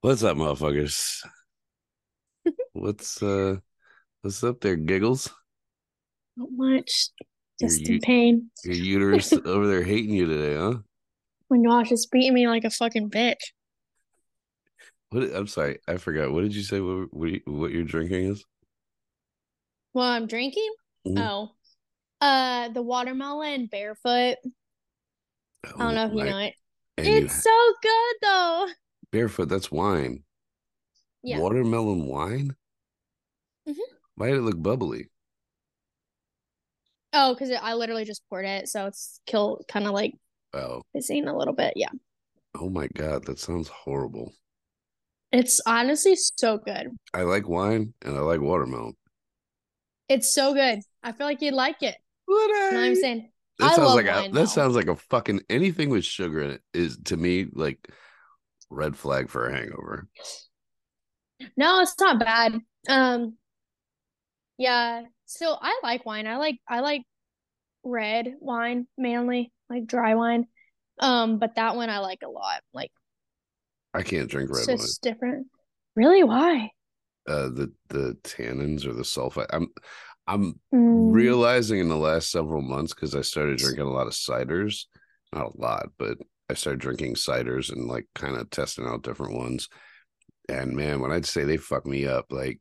What's up, motherfuckers? What's uh what's up there, giggles? Not much. Your Just u- in pain. your uterus over there hating you today, huh? Oh my gosh, it's beating me like a fucking bitch. What I'm sorry, I forgot. What did you say what what, you- what you're drinking is? Well, I'm drinking. Mhm. Oh, uh, the watermelon barefoot. I don't know if you know it. Oh, and you- It's so good though. Barefoot, that's wine. Yeah. Watermelon wine? Mhm. Why did it look bubbly? Oh, because I literally just poured it, so it's kill kind of like Oh, pissing a little bit. Yeah, oh my god, that sounds horrible. it's honestly so good. I like wine and I like watermelon. It's so good. I feel like you'd like it. What You know what I'm saying? That I sounds like a that sounds like a fucking anything with sugar in it is to me like red flag for a hangover. No, it's not bad. Um, yeah. So I like wine. I like I like red wine mainly, like dry wine. Um, but that one I like a lot. Like I can't drink it's red wine. just different. Really? Why? Uh, the the tannins or the sulfite. I'm I'm Mm, realizing in the last several months because I started drinking a lot of ciders, not a lot, but I started drinking ciders and like kind of testing out different ones. And man, when I'd say they fuck me up, like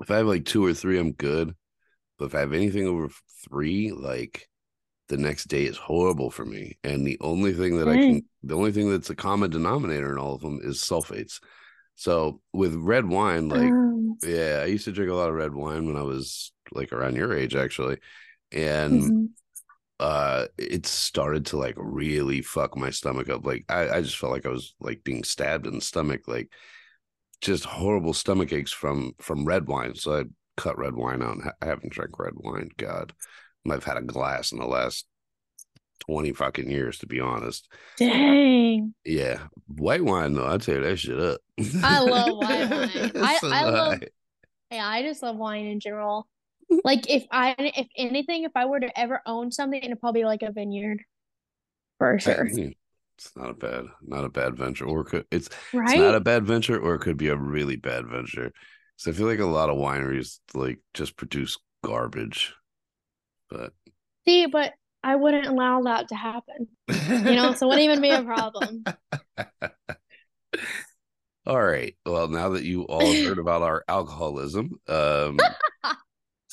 if I have like two or three, I'm good. But if I have anything over three, like the next day is horrible for me. And the only thing that I can, the only thing that's a common denominator in all of them is sulfates. So with red wine, like um, yeah, I used to drink a lot of red wine when I was like around your age, actually. And mhm. Uh it started to like really fuck my stomach up. Like I, I just felt like I was like being stabbed in the stomach, like just horrible stomach aches from from red wine. So I cut red wine out. And ha- I haven't drank red wine. God, I've had a glass in the last twenty fucking years, to be honest. Dang. Yeah, white wine though, I tell you that shit up. I love white wine. I- So I do love- Yeah, I just love wine in general. Like if I if anything, if I were to ever own something, it'd probably be like a vineyard. For sure. It's not a bad, not a bad venture, or could it's Right? it's not a bad venture, or it could be a really bad venture. So I feel like a lot of wineries like just produce garbage. But See, but I wouldn't allow that to happen. You know, so it wouldn't even be a problem. all right. Well, now that you all heard about our alcoholism, um,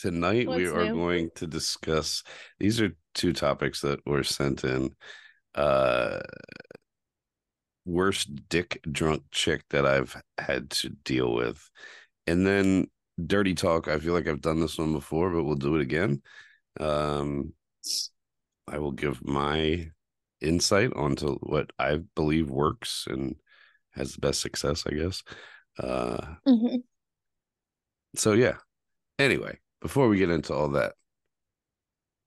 tonight we are new? going to discuss. These are two topics that were sent in. Uh, worst dick drunk chick that I've had to deal with, and then dirty talk. I feel like I've done this one before, but we'll do it again. Um, I will give my insight onto what I believe works and has the best success, I guess. Uh, Mhm. so yeah. Anyway, before we get into all that,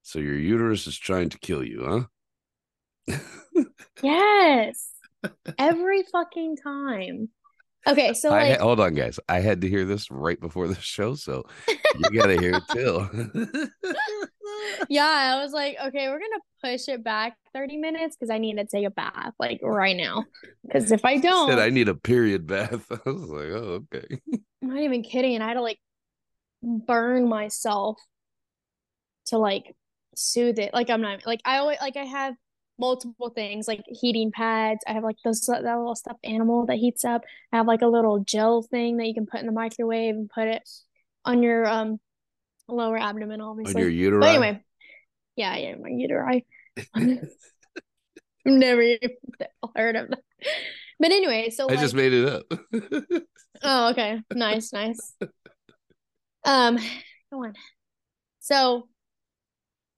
so your uterus is trying to kill you, huh? Yes. Every fucking time. Okay, so I like hold on, guys. I had to hear this right before the show, so you gotta hear it too. yeah, I was like, okay, we're gonna push it back 30 minutes because I need to take a bath like right now. Because if I don't, Said I need a period bath. I was like, oh, okay. I'm not even kidding, and I had to like burn myself to like soothe it. Like I'm not like I always like I have multiple things like heating pads. I have like those that little stuffed animal that heats up. I have like a little gel thing that you can put in the microwave and put it on your um lower abdomen, On obviously. your uterus. But anyway, yeah, yeah, my uteri. I've never even heard of that. But anyway, so I like, just made it up. Oh, okay. Nice, nice. Um, go on. So,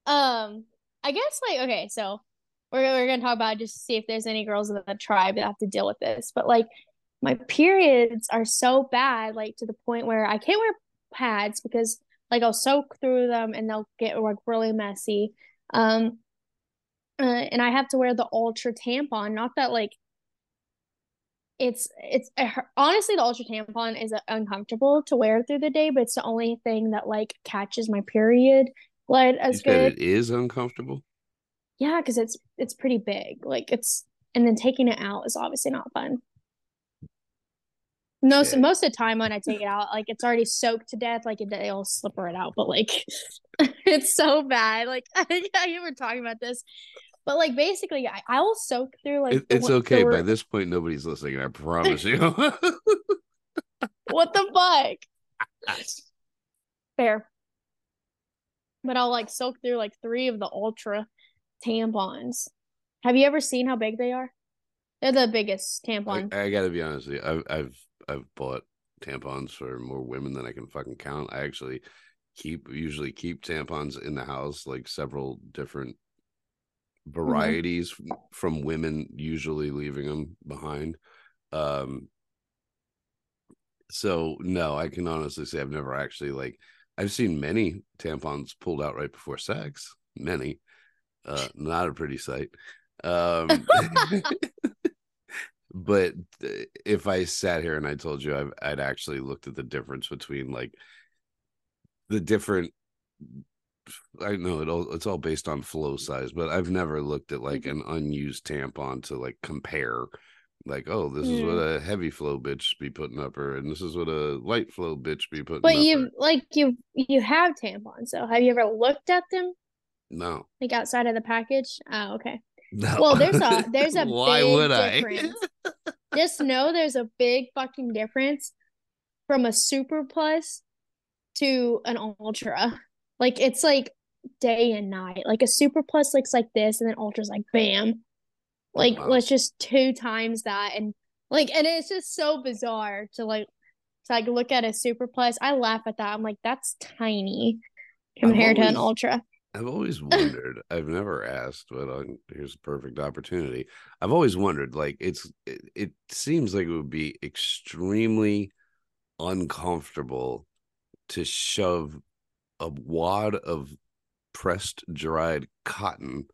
um, I guess like okay, so we're we're gonna talk about just see if there's any girls in the tribe that have to deal with this. But like my periods are so bad, like to the point where I can't wear pads because like I'll soak through them and they'll get like really messy. Um, uh, and I have to wear the ultra tampon. Not that like it's it's it honestly the ultra tampon is uh, uncomfortable to wear through the day, but it's the only thing that like catches my period blood as said good. it is uncomfortable. Yeah, because it's it's pretty big. Like it's and then taking it out is obviously not fun. Most Okay. most of the time when I take it out, like it's already soaked to death, like it, it'll slipper it out. But like, it's so bad. Like yeah, you were talking about this, but like basically, I, I will soak through like It- it's okay. By this point, nobody's listening. I promise you. what the fuck? Fair. But I'll like soak through like three of the ultra tampons. Have you ever seen how big they are? They're the biggest I, tampon. I gotta be honest with you. I've I've I've bought tampons for more women than I can fucking count. I actually keep usually keep tampons in the house, like several different varieties f- from women, usually leaving them behind. Um so no, I can honestly say I've never actually like I've seen many tampons pulled out right before sex. Many. Uh not a pretty sight. Um but uh, if I sat here and I told you I've, I'd actually looked at the difference between like the different I know it all it's all based on flow size, but I've never looked at like mm-hmm. an unused tampon to like compare like oh this is what mm. a heavy flow bitch be putting up her and this is what a light flow bitch be putting But up you her. like you you have tampons, so have you ever looked at them no like outside of the package? Oh, okay. no Well, there's a there's a why big would I difference. Just know there's a big fucking difference from a super plus to an ultra. Like it's like day and night. Like a super plus looks like this, and then ultra's like bam. Like Wow. let's just two times that, and like, and it's just so bizarre to like to like look at a super plus. I laugh at that. I'm like, that's tiny compared to an ultra. I've always wondered. I've never asked, but uh, here's a perfect opportunity. I've always wondered. Like it's, it, it seems like it would be extremely uncomfortable to shove a wad of pressed dried cotton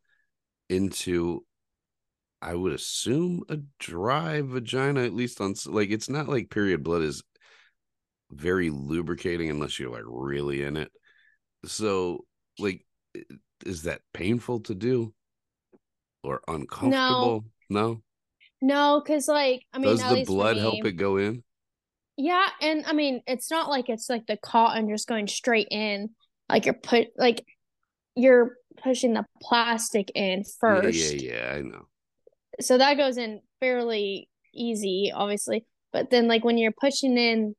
into. I would assume a dry vagina, at least on like it's not like period blood is very lubricating unless you're like really in it. So, like, is that painful to do or uncomfortable? No. No, no, because like I mean, Does the blood me, help it go in? Yeah, and I mean, it's not like it's like the cotton just going straight in. Like you're put like you're pushing the plastic in first. yeah, yeah. I know. So that goes in fairly easy, obviously. But then like when you're pushing in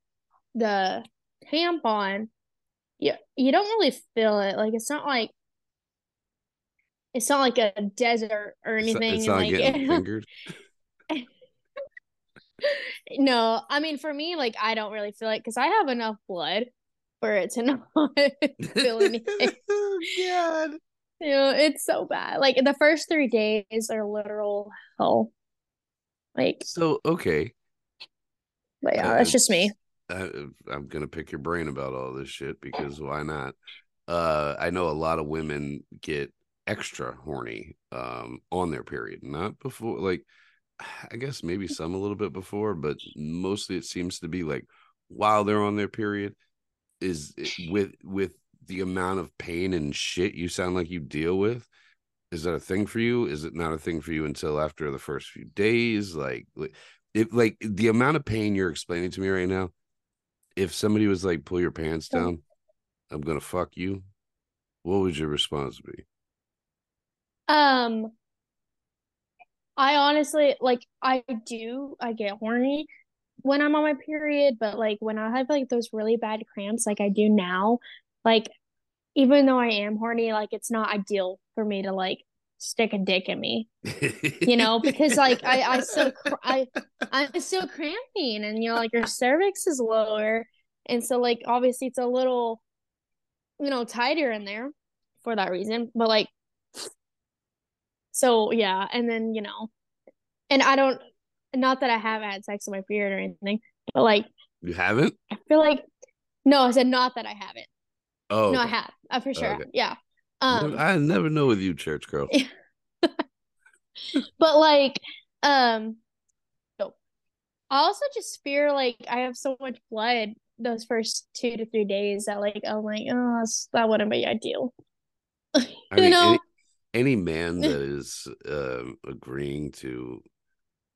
the tampon, you you don't really feel it. Like it's not like it's not like a desert or It's not, anything. it's not like getting fingered. No, I mean for me, like I don't really feel it because I have enough blood for it to not feel anything. oh God. You know, it's so bad. Like the first three days are literal hell. Like, So okay, but yeah, Uh, that's just me. I, I'm gonna pick your brain about all this shit because why not? Uh, I know a lot of women get extra horny um on their period, not before. Like, I guess maybe some a little bit before, but mostly it seems to be like while they're on their period. Is it- with with the amount of pain and shit you sound like you deal with. Is that a thing for you? Is it not a thing for you until after the first few days? Like, like if like the amount of pain you're explaining to me right now, if somebody was like, pull your pants Oh. down, I'm gonna fuck you, what would your response be? Um, I honestly like I do I get horny when I'm on my period, but like when I have like those really bad cramps like I do now, like even though I am horny, like it's not ideal for me to like stick a dick in me, you know, because like I I still cr- I I'm still cramping and you know like your cervix is lower and so like obviously it's a little you know tighter in there for that reason, but like so yeah, and then you know, and I don't, not that I haven't had sex with my period or anything, but like you haven't? I feel like, no, I said not that I haven't. Oh, No, I have. I for sure. Okay. Yeah. Um, I never know with you, church girl. but like, um, so I also just fear like I have so much blood those first two to three days that like I'm like, oh, that wouldn't be ideal. I You mean, know? Any, man that is um agreeing to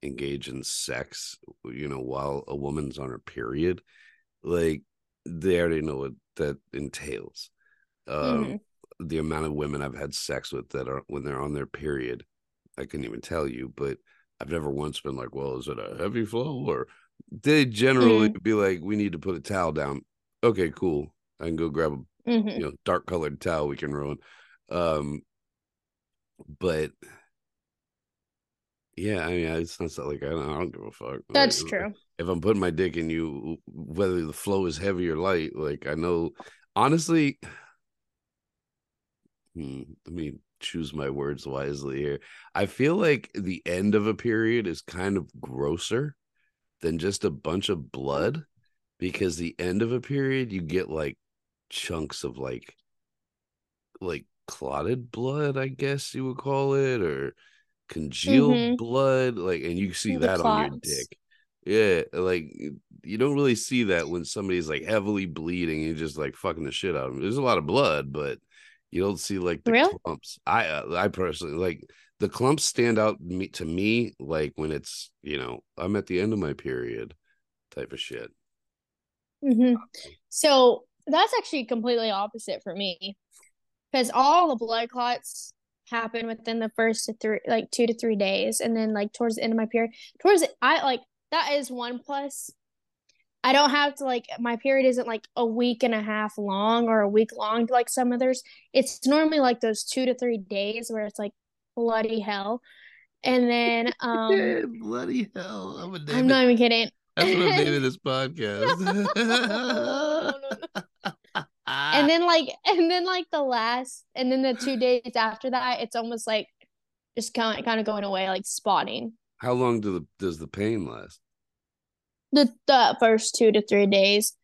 engage in sex, you know, while a woman's on her period, like they already know what that entails. Um, Mhm. The amount of women I've had sex with that are when they're on their period, I couldn't even tell you, but I've never once been like, well, is it a heavy flow? Or they generally be like, we need to put a towel down. Okay, cool. I can go grab a Mhm. you know dark colored towel we can ruin. Um, but yeah, I mean, it's not so like I don't, I don't give a fuck. That's Like, true. If I'm putting my dick in you, whether the flow is heavy or light, like I know, honestly. Hmm, let me choose my words wisely here. I feel like the end of a period is kind of grosser than just a bunch of blood because the end of a period you get like chunks of like like clotted blood, I guess you would call it, or congealed Mhm. blood, like and you see The that on your dick. Yeah, like you don't really see that when somebody's like heavily bleeding and just like fucking the shit out of them. There's a lot of blood, but you don't see like the Really? clumps. I uh, I personally like the clumps stand out me, to me like when it's you know I'm at the end of my period type of shit. hmm So that's actually completely opposite for me because all the blood clots happen within the first to three, like two to three days, and then like towards the end of my period, towards the, I like that is one plus. I don't have to like my period isn't like a week and a half long or a week long like some others. It's normally like those two to three days where it's like bloody hell, and then um bloody hell! I'm a I'm not even kidding. That's what I'm naming this podcast. No, no, no. And ah. then like and then like the last and then the two days after that it's almost like just kind of kind of going away like spotting How long do the does the pain last? the the first two to three days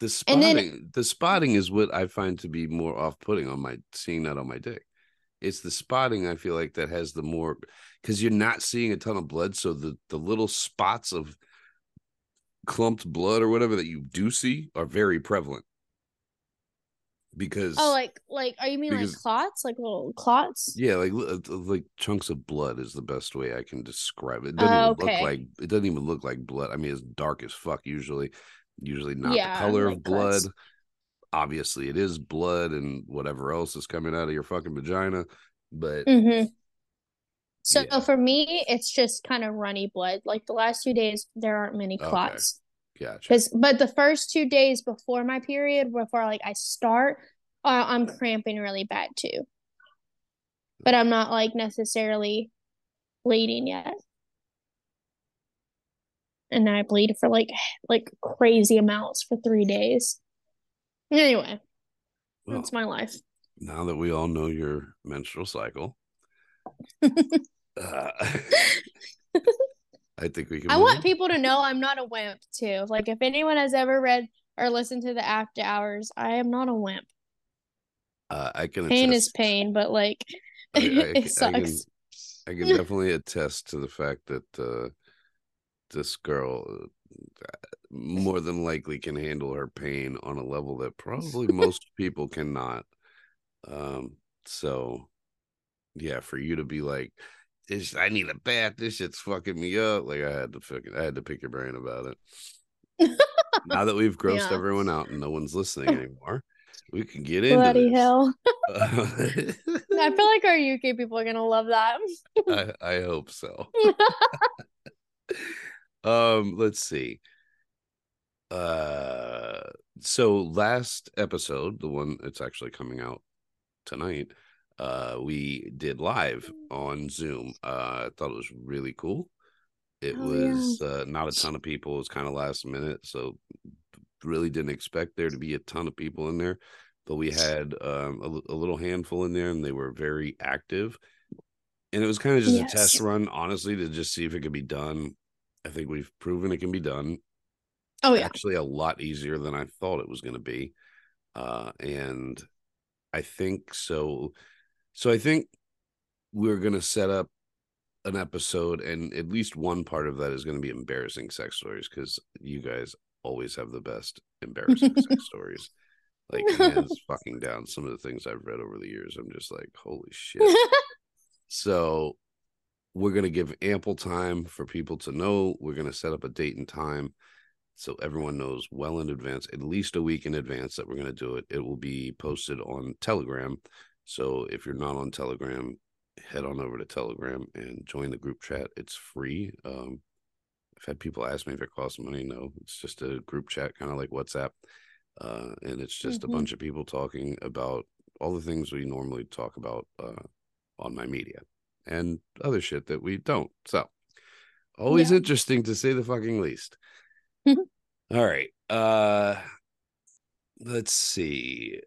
The And spotting, then- the spotting is what I find to be more off-putting on my seeing that on my dick. It's the spotting I feel like that has the more because you're not seeing a ton of blood, so the the little spots of clumped blood or whatever that you do see are very prevalent. Because oh like like are you mean Because- like clots like little clots yeah, like uh, like chunks of blood is the best way I can describe it. It doesn't Oh, even okay. look like it doesn't even look like blood. I mean, it's dark as fuck usually. Usually not Yeah, the color like of blood. clots. Obviously, it is blood and whatever else is coming out of your fucking vagina. But mm-hmm. so Yeah. for me it's just kind of runny blood like the last two days there aren't many Okay. Gotcha. because but the first two days before my period before like i start uh, i'm cramping really bad too. But i'm not like necessarily bleeding yet. And i bleed for like like crazy amounts for three days. Anyway Well, that's my life. now that we all know your menstrual cycle, uh, I think we can. i want on. people to know i'm not a wimp too like if anyone has ever read or listened to the after hours i am not a wimp Uh, I can pain is pain but like I- I- I it sucks I can definitely attest to the fact that uh, this girl uh, more than likely can handle her pain on a level that probably most people cannot. Um, so yeah, for you to be like, this, I need a bath. This shit's fucking me up. Like I had to fucking, I had to pick your brain about it. now that we've grossed Yeah. everyone out and no one's listening anymore, we can get into bloody this. hell I, I feel like our UK people are gonna love that. I hope so. um, let's see. Uh, so last episode, the one it's actually coming out tonight, uh, we did live on Zoom. Uh, I thought it was really cool. It Oh, yeah. was uh, not a ton of people. It was kind of last minute, so really didn't expect there to be a ton of people in there. But we had um, a, a little handful in there, and they were very active. And it was kind of just a test run, honestly, to just see if it could be done. I think we've proven it can be done Oh yeah. actually a lot easier than I thought it was going to be. Uh, and I think so. So I think we're going to set up an episode, and at least one part of that is going to be embarrassing sex stories because you guys always have the best embarrassing sex stories. Like hands fucking down. Some of the things I've read over the years, I'm just like, holy shit. So we're going to give ample time for people to know. We're going to set up a date and time so everyone knows well in advance, at least a week in advance, that we're going to do it. It will be posted on Telegram. So if you're not on Telegram, head on over to Telegram and join the group chat. It's free. Um, I've had people ask me if it costs money. No, it's just a group chat, kind of like WhatsApp. Uh, and it's just mm-hmm. a bunch of people talking about all the things we normally talk about uh, on my media and other shit that we don't. So always yeah. interesting to say the fucking least. All right. Uh let's see.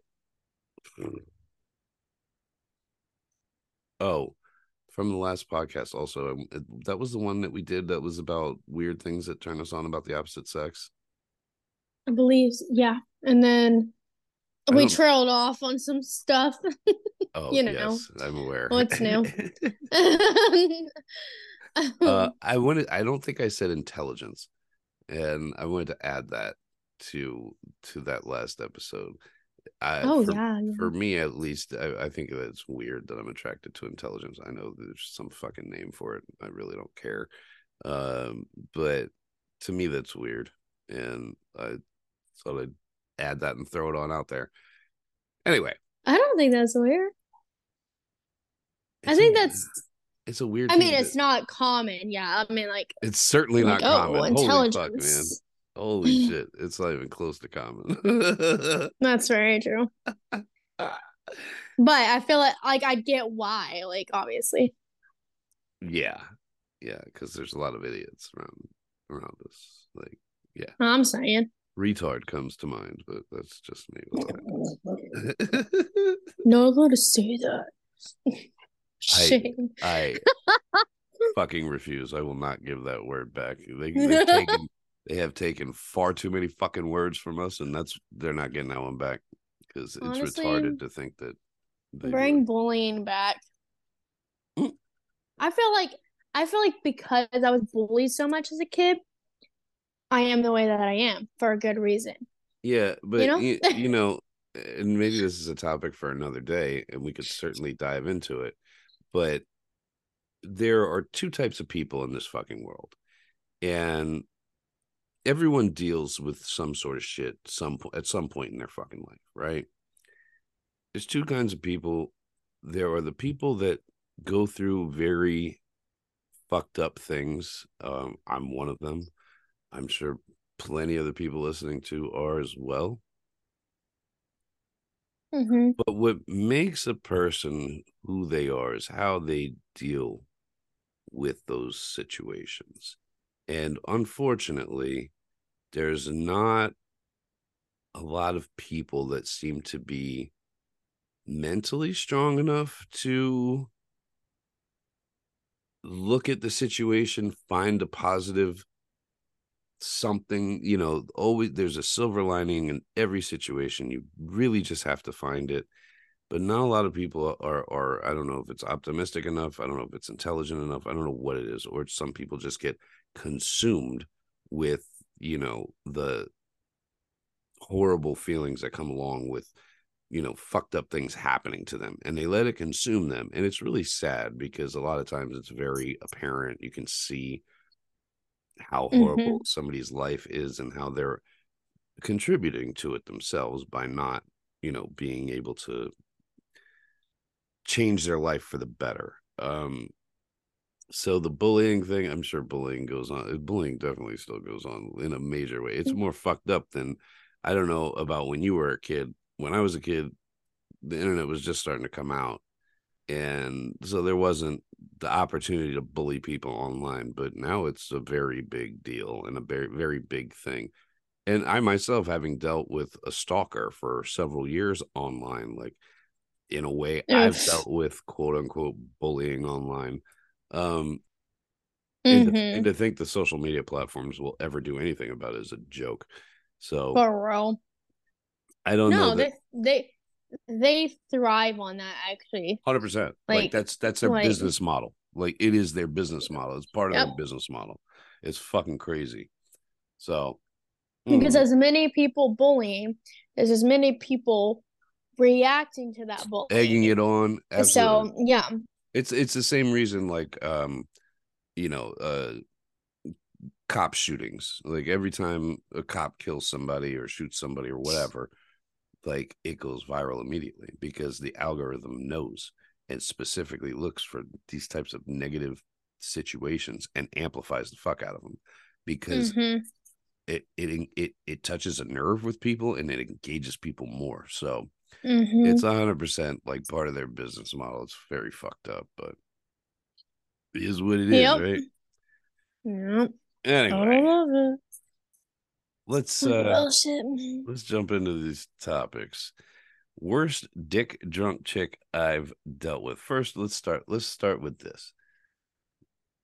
Oh, from the last podcast also that was the one that we did that was about weird things that turn us on about the opposite sex. I believe yeah. And then we trailed off on some stuff. Oh, you know, yes, I'm aware. What's new? uh, I wanted. I don't think I said intelligence, and I wanted to add that to to that last episode. I, oh for, yeah, yeah, For me, at least, I, I think it's weird that I'm attracted to intelligence. I know there's some fucking name for it. I really don't care. Um, but to me, that's weird, and I thought I'd add that and throw it on out there. Anyway, I don't think that's weird. I think that's. It's a weird. I mean, it's not common. Yeah, I mean, like it's certainly like, not oh, common. Intelligence. Holy fuck, man! Holy eh. shit! It's not even close to common. that's very true. but I feel like like I get why. Like obviously. Yeah, yeah, because there's a lot of idiots around around us. Like, yeah. I'm saying retard comes to mind, but that's just me. Not allowed to say that. Shame. I, I fucking refuse. I will not give that word back. They, they've taken, they have taken far too many fucking words from us, and that's they're not getting that one back because it's retarded to think that. Bring bullying back. Mm. I feel like I feel like because I was bullied so much as a kid, I am the way that I am for a good reason. Yeah, but you know, you, you know and maybe this is a topic for another day, and we could certainly dive into it. But there are two types of people in this fucking world, and everyone deals with some sort of shit some at some point in their fucking life, right? There's two kinds of people. There are the people that go through very fucked up things. Um, I'm one of them. I'm sure plenty of the people listening to are as well. Mm-hmm. But what makes a person who they are is how they deal with those situations. And unfortunately, there's not a lot of people that seem to be mentally strong enough to look at the situation, find a positive something, you know, always there's a silver lining in every situation. You really just have to find it. But not a lot of people are are I don't know if it's optimistic enough, I don't know if it's intelligent enough, I don't know what it is, or some people just get consumed with, you know, the horrible feelings that come along with you know fucked up things happening to them and they let it consume them and it's really sad because a lot of times it's very apparent you can see how horrible mm-hmm. somebody's life is and how they're contributing to it themselves by not, you know, being able to change their life for the better. Um, so the bullying thing, I'm sure bullying goes on. Bullying definitely still goes on in a major way. It's mm. more fucked up than I don't know about when you were a kid. When I was a kid, the internet was just starting to come out and so there wasn't the opportunity to bully people online but now it's a very big deal and a very very big thing and i myself having dealt with a stalker for several years online like in a way i've dealt with quote unquote bullying online um and, mm-hmm. to, and, to, think the social media platforms will ever do anything about it is a joke so for real i don't no, know that, they they they thrive on that actually. Hundred percent. Like that's that's their like, business model. Like it is their business model. It's part of yep. their business model. It's fucking crazy. So because mm. as many people bullying, there's as many people reacting to that bullying, egging it on. Absolutely. So yeah, it's it's the same reason. Like um, you know, uh, cop shootings. Like every time a cop kills somebody or shoots somebody or whatever, like it goes viral immediately because the algorithm knows and specifically looks for these types of negative situations and amplifies the fuck out of them because Mhm. it it it it touches a nerve with people and it engages people more. So Mhm. it's a hundred percent like part of their business model. It's very fucked up, but it is what it is, Yep. right? Yep. I Anyway, love it. let's uh Bullshit. let's jump into these topics. Worst dick drunk chick I've dealt with. First, let's start. Let's start with this.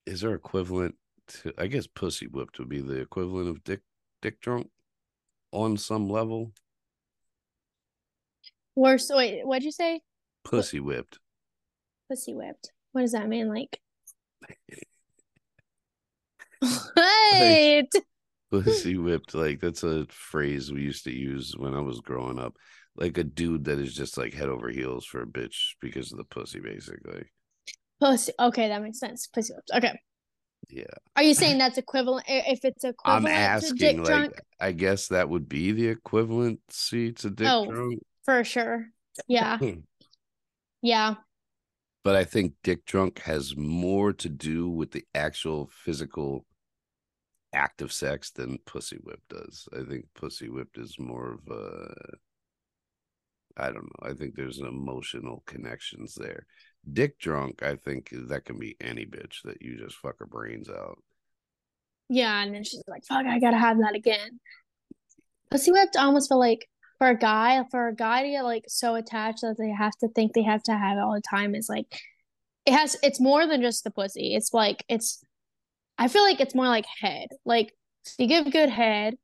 Is there equivalent to? I guess pussy whipped would be the equivalent of dick dick drunk on some level. Worse. Wait, what'd you say? Pussy whipped. Pussy whipped. What does that mean? Like, what? Pussy whipped. Like that's a phrase we used to use when I was growing up. Like a dude that is just like head over heels for a bitch because of the pussy, basically. Pussy. Okay, that makes sense. Pussy whipped. Okay. Yeah. Are you saying that's equivalent? If it's I'm equivalent to dick asking, like, drunk, I guess that would be the equivalency to dick Oh. drunk. For sure. Yeah. Hmm. Yeah. but I think dick drunk has more to do with the actual physical act of sex than pussy whipped does. I think pussy whipped is more of a I don't know. I think there's an emotional connections there. Dick drunk, I think that can be any bitch that you just fuck her brains out. Yeah. And then she's like, fuck, I gotta have that again. Pussy whipped, I almost felt like for a guy, for a guy to get like so attached that they have to think they have to have it all the time is like, it has, it's more than just the pussy. It's like, it's, I feel like it's more like head. Like, you give good head,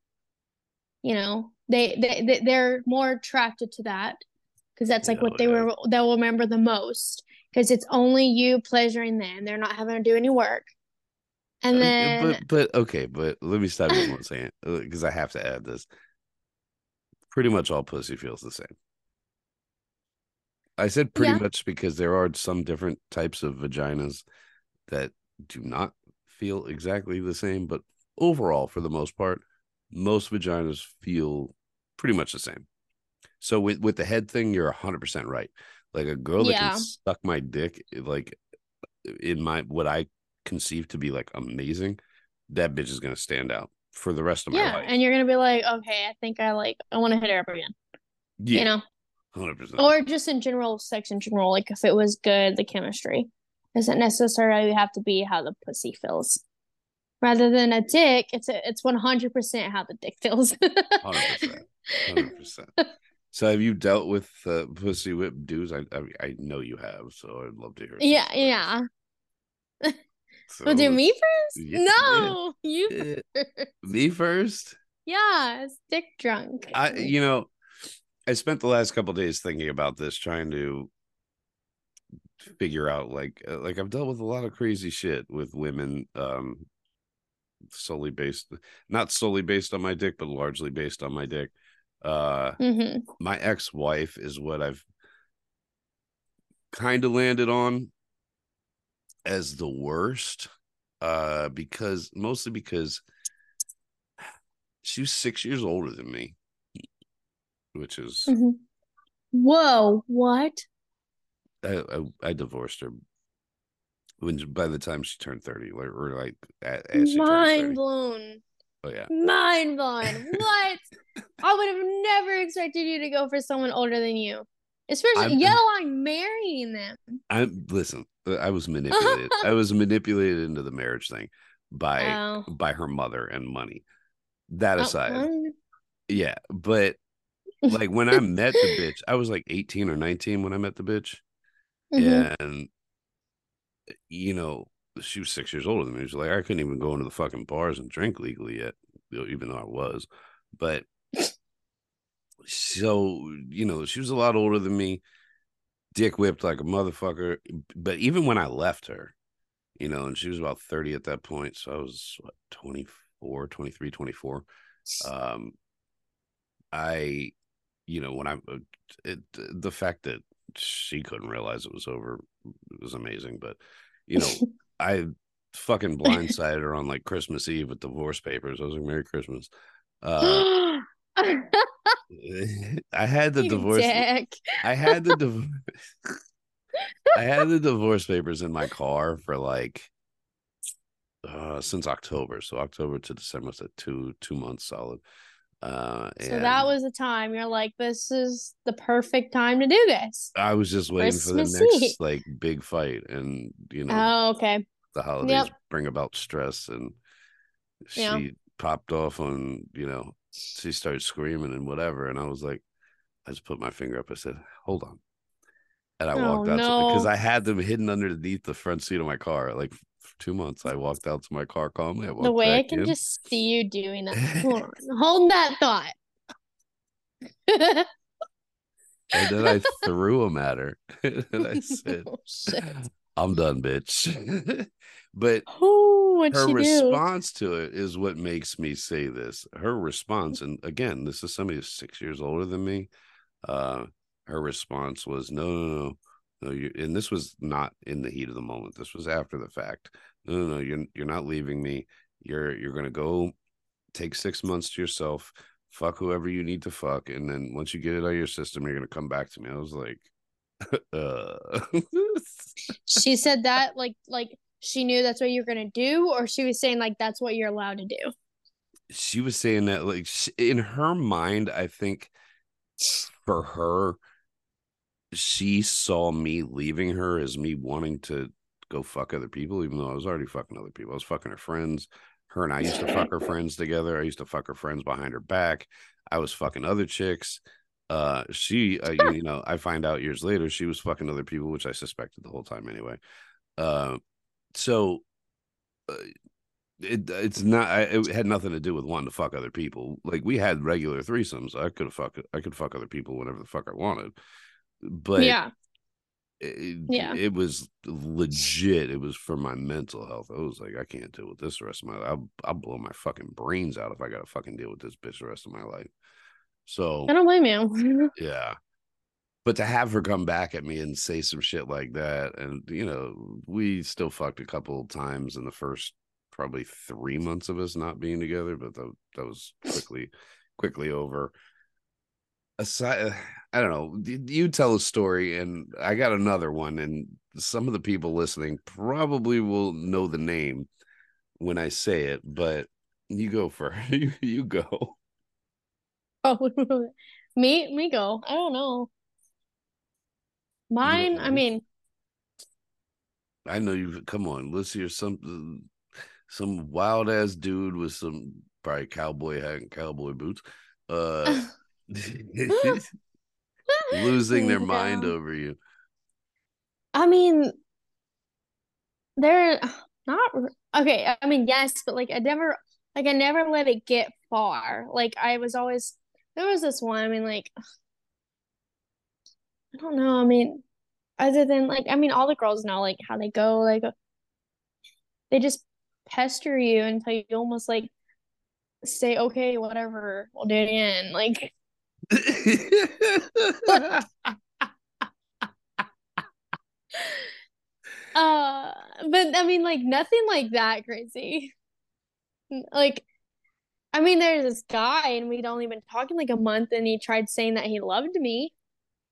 you know, they, they, they they're more attracted to that because that's like Yeah, what they yeah. were, they'll remember the most because it's only you pleasuring them. They're not having to do any work. And Uh, then, but but okay, but let me stop you one second because I have to add this. Pretty much all pussy feels the same. I said pretty Yeah. much because there are some different types of vaginas that do not feel exactly the same, but overall, for the most part, most vaginas feel pretty much the same. So with with the head thing, you're hundred percent right. Like a girl that Yeah. can suck my dick, like in my what I conceive to be like amazing, that bitch is gonna stand out for the rest of my yeah, life. and you're gonna be like, okay, I think I like, I want to hit her up again, Yeah. you know, hundred percent. or just in general, sex in general, like if it was good, the chemistry doesn't necessarily have to be how the pussy feels. Rather than a dick, it's a, it's one hundred percent how the dick feels. Hundred percent. So have you dealt with uh, pussy whip dudes? I, I I know you have, so I'd love to hear. Yeah, stories. yeah. So Well, do me first? Yeah, no, you first. me first. Yeah, it's dick drunk. I you know, I spent the last couple days thinking about this, trying to figure out like uh, like I've dealt with a lot of crazy shit with women, um, solely based, not solely based on my dick, but largely based on my dick. Uh, hmm my ex-wife is what I've kind of landed on as the worst uh because mostly because she was 6 years older than me which is hmm Whoa, what? I, I I divorced her when by the time she turned 30 like or like a- as she Mind blown. oh yeah Mind blown. What? I would have never expected you to go for someone older than you. Especially I'm- yet alone marrying them. I'm listen I was manipulated I was manipulated into the marriage thing by Oh. by her mother and money that Oh, aside Yeah, but like when I met the bitch, I was like 18 or 19 when I met the bitch. mhm. And you know, she was six years older than me. She's like, I couldn't even go into the fucking bars and drink legally yet, even though I was. But so, you know, she was a lot older than me, dick whipped like a motherfucker. But even when I left her, you know, and she was about 30 at that point. So I was what, 24, 23, 24. Um, I, you know, when I, uh, it, the fact that she couldn't realize it was over was amazing. But, you know, I fucking blindsided her on like Christmas Eve with divorce papers. I was like, Merry Christmas. Uh, I had the You divorce. dick. I had the divorce. I had the divorce papers in my car for like uh since October. So October to December was a two two months solid. Uh So and that was the time you're like, this is the perfect time to do this. I was just waiting for the next Eve. like big fight and you know Oh, okay. the holidays Yep. bring about stress and she Yeah. popped off on you know she started screaming and whatever and i was like i just put my finger up i said hold on and i Oh, walked out because no. i had them hidden underneath the front seat of my car like for two months i walked out to my car calmly I The way I can in, just see you doing that. Hold on. Hold that thought. and then i threw them at her and i oh, said oh, i'm done bitch but Oh, what'd her she do? response to it is what makes me say this. Her response, and again, this is somebody who's six years older than me. Uh, her response was, "No, no, no, no." You, and this was not in the heat of the moment. This was after the fact. No, no, no. You're you're not leaving me. You're you're gonna go take six months to yourself. Fuck whoever you need to fuck, and then once you get it out of your system, you're gonna come back to me. I was like, uh. She said that like like she knew that's what you're gonna do, or she was saying like that's what you're allowed to do. she was saying that like sh in her mind i think for her she saw me leaving her as me wanting to go fuck other people even though i was already fucking other people. I was fucking her friends. Her and i used to fuck her friends together. I used to fuck her friends behind her back. I was fucking other chicks. Uh she uh, you, you know i find out years later she was fucking other people which i suspected the whole time anyway. Uh so uh, it it's not I, it had nothing to do with wanting to fuck other people like we had regular threesomes i could fuck i could fuck other people whenever the fuck i wanted but yeah. it, Yeah. it was legit it was for my mental health i was like i can't deal with this the rest of my life I'll, I'll blow my fucking brains out if i gotta fucking deal with this bitch the rest of my life so I don't blame you. yeah. But to have her come back at me and say some shit like that, and you know, we still fucked a couple times in the first probably three months of us not being together, but that, that was quickly, quickly over. Aside, uh, I don't know. You tell a story, and I got another one, and some of the people listening probably will know the name when I say it, but you go for you. You go. oh, me me go. I don't know. Mine. I mean, I know you've Come on, let's hear some some wild ass dude with some probably cowboy hat and cowboy boots, uh, losing their mind over you. I mean, they're not okay. I mean, yes, but like I never, like I never let it get far. Like I was always there was this one. I mean, like I don't know. I mean, other than like I mean, all the girls know like how they go. Like they just pester you until you almost like say, okay, whatever, we'll do it again. Like Uh, but I mean, like nothing like that crazy. Like, I mean, there's this guy, and we'd only been talking like a month, and he tried saying that he loved me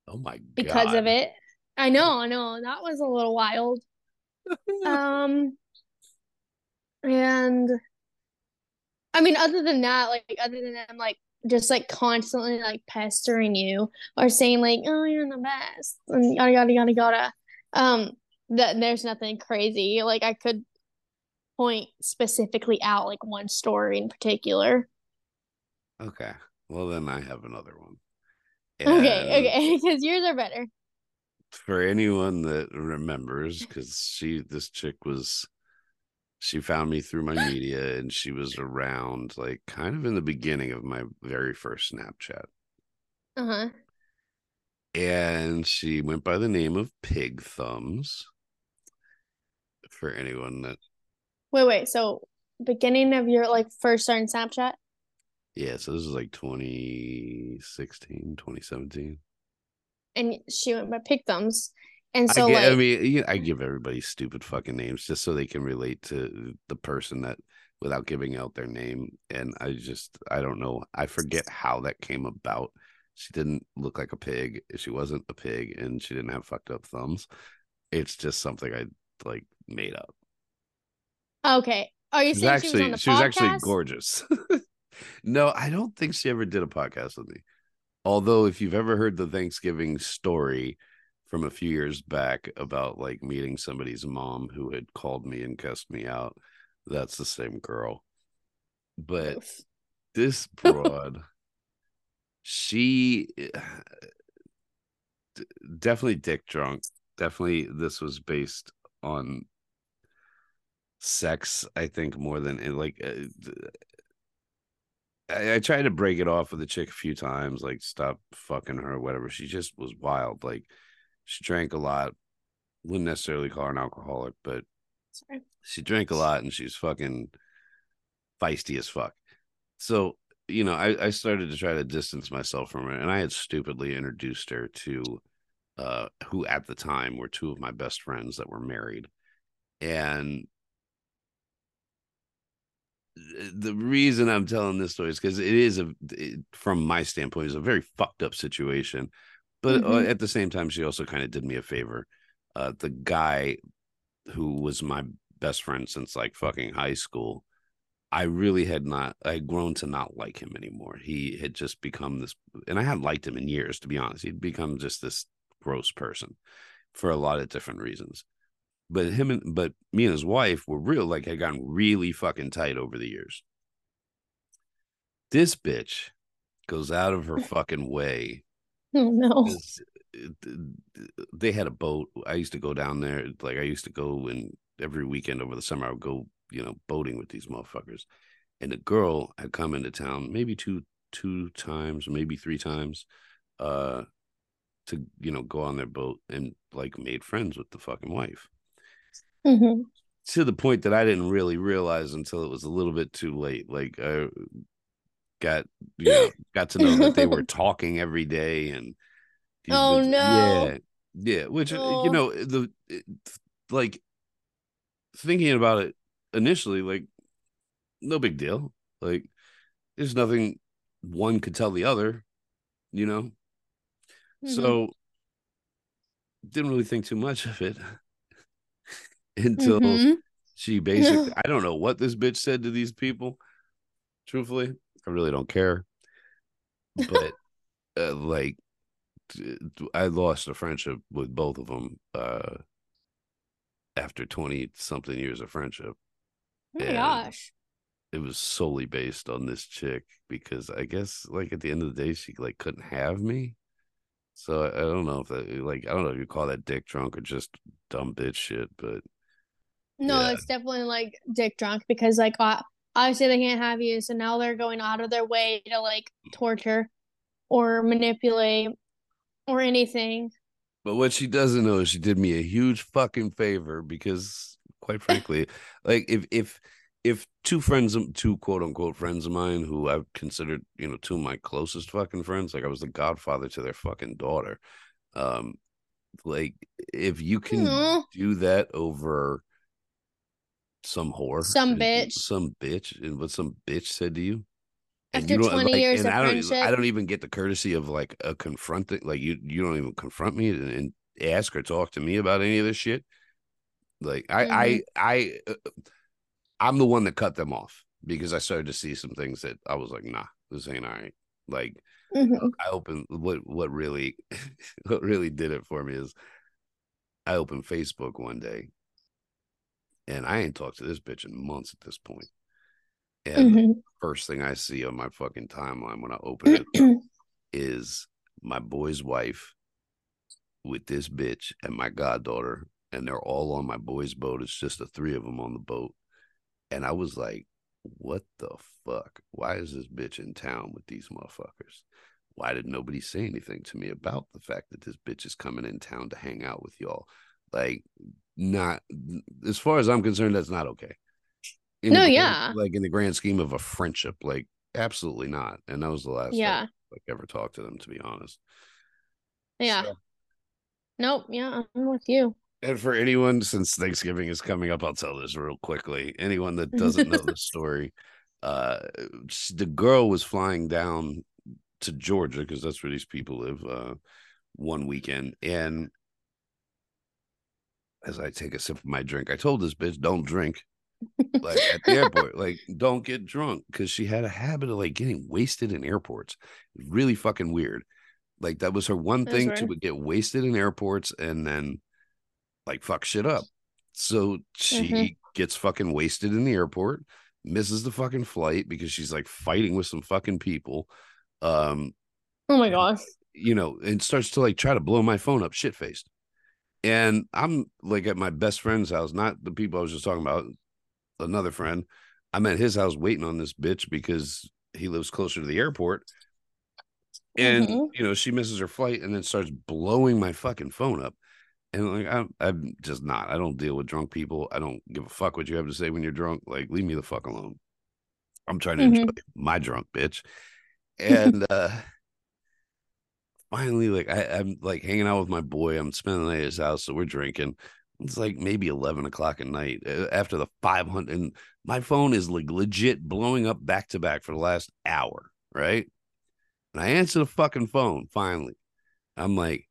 oh my god. because of it. I know, I know, that was a little wild. Um, and I mean, other than that, like, other than them, like, just like constantly like pestering you or saying like, "Oh, you're the best," and yada yada yada yada. Um, that there's nothing crazy. Like, I could point specifically out like one story in particular. Okay, well then I have another one. Okay, okay, because yours are better. For anyone that remembers, because she, this chick was, she found me through my media, and she was around like kind of in the beginning of my very first Snapchat. Uh-huh. and she went by the name of Pig Thumbs. For anyone that, Wait, wait. So beginning of your like first starting Snapchat, yeah, so this is like 2016, 2017. and she went by Pig Thumbs, And so I, get, like I mean, I give everybody stupid fucking names just so they can relate to the person that without giving out their name. And I just, I don't know. I forget how that came about. She didn't look like a pig. She wasn't a pig, and she didn't have fucked up thumbs. It's just something I like made up. okay. Are you saying actually she was on the she was actually gorgeous. no, I don't think she ever did a podcast with me. Although, if you've ever heard the Thanksgiving story from a few years back about like meeting somebody's mom who had called me and cussed me out, that's the same girl. But Oof. this broad, she definitely dick drunk. Definitely, this was based on sex. I think more than like. Uh, I, I tried to break it off with the chick a few times, like stop fucking her whatever. She just was wild. Like she drank a lot. Wouldn't necessarily call her an alcoholic, but Sorry. she drank a lot and she was fucking feisty as fuck. So, you know, I, I started to try to distance myself from her, and I had stupidly introduced her to uh who at the time were two of my best friends that were married. And the reason I'm telling this story is because it is a, it, from my standpoint, is a very fucked up situation. But uh, Mhm. at the same time, she also kind of did me a favor. Uh, the guy who was my best friend since like fucking high school, I really had not, I had grown to not like him anymore. He had just become this, and I hadn't liked him in years, to be honest. He'd become just this gross person for a lot of different reasons but him and but me and his wife were real like had gotten really fucking tight over the years. This bitch goes out of her fucking way Oh no. uh, they had a boat. I used to go down there like i used to go and every weekend over the summer i would go you know boating with these motherfuckers. And the girl had come into town maybe two two times maybe three times uh to you know go on their boat and like made friends with the fucking wife Mhm. to the point that I didn't really realize until it was a little bit too late. Like I got you know got to know that they were talking every day and Oh, no. yeah yeah which uh, Oh. you know the it, like thinking about it initially like no big deal like there's nothing one could tell the other you know Mhm. so didn't really think too much of it until Mhm. she basically I don't know what this bitch said to these people. Truthfully, I really don't care. But uh, like I lost a friendship with both of them uh after 20 something years of friendship. Oh my and- gosh. It was solely based on this chick because I guess like at the end of the day she like couldn't have me. So I, I don't know if that like I don't know if you call that dick drunk or just dumb bitch shit, but No, Yeah. it's definitely like dick drunk because like obviously they can't have you, so now they're going out of their way to like torture or manipulate or anything. But what she doesn't know is she did me a huge fucking favor because, quite frankly, like if if if two friends, of- two quote unquote friends of mine who I've considered, you know, two of my closest fucking friends, like I was the godfather to their fucking daughter. Um, like if you can do that over some whore, Some bitch. some bitch, and what some bitch said to you. and After you don't- 20 years and of I don't, friendship. I don't even get the courtesy of like a confronting, like you, you don't even confront me and, and ask or talk to me about any of this shit. Like I, I, I, uh, I'm the one that cut them off because I started to see some things that I was like, nah, this ain't all right. Like Mhm. I opened what, what really, what really did it for me is I opened Facebook one day and I ain't talked to this bitch in months at this point. And Mhm. first thing I see on my fucking timeline when I open it is my boy's wife with this bitch and my goddaughter, and they're all on my boy's boat. It's just the three of them on the boat. And I was like, what the fuck? Why is this bitch in town with these motherfuckers? Why did nobody say anything to me about the fact that this bitch is coming in town to hang out with y'all? Like, not as far as I'm concerned, that's not okay. In No, the yeah. like in the grand scheme of a friendship, like absolutely not. And that was the last time Yeah. like ever talked to them, to be honest. Yeah. So, Nope. Yeah, I'm with you. And for anyone, since Thanksgiving is coming up, I'll tell this real quickly. Anyone that doesn't know the story, uh, the girl was flying down to Georgia because that's where these people live. Uh, one weekend, and as I take a sip of my drink, I told this bitch, "Don't drink." like at the airport, like don't get drunk because she had a habit of like getting wasted in airports. Really fucking weird. Like that was her one That's thing. She would get wasted in airports and then like fuck shit up. So she Mhm. gets fucking wasted in the airport, misses the fucking flight because she's like fighting with some fucking people. Um, Oh my gosh. you know, and starts to like try to blow my phone up shit faced. And I'm like at my best friend's house, not the people I was just talking about, another friend. I'm at his house waiting on this bitch because he lives closer to the airport. And Mhm. you know, she misses her flight and then starts blowing my fucking phone up. And like I'm I'm just not. I don't deal with drunk people. I don't give a fuck what you have to say when you're drunk. Like, leave me the fuck alone. I'm trying to Mhm. enjoy my drunk bitch. And uh finally, like I, I'm like hanging out with my boy. I'm spending the night at his house, so we're drinking. It's like maybe eleven o'clock at night uh, after the five hundred. And my phone is like legit blowing up back to back for the last hour, right? And I answer the fucking phone finally. I'm like,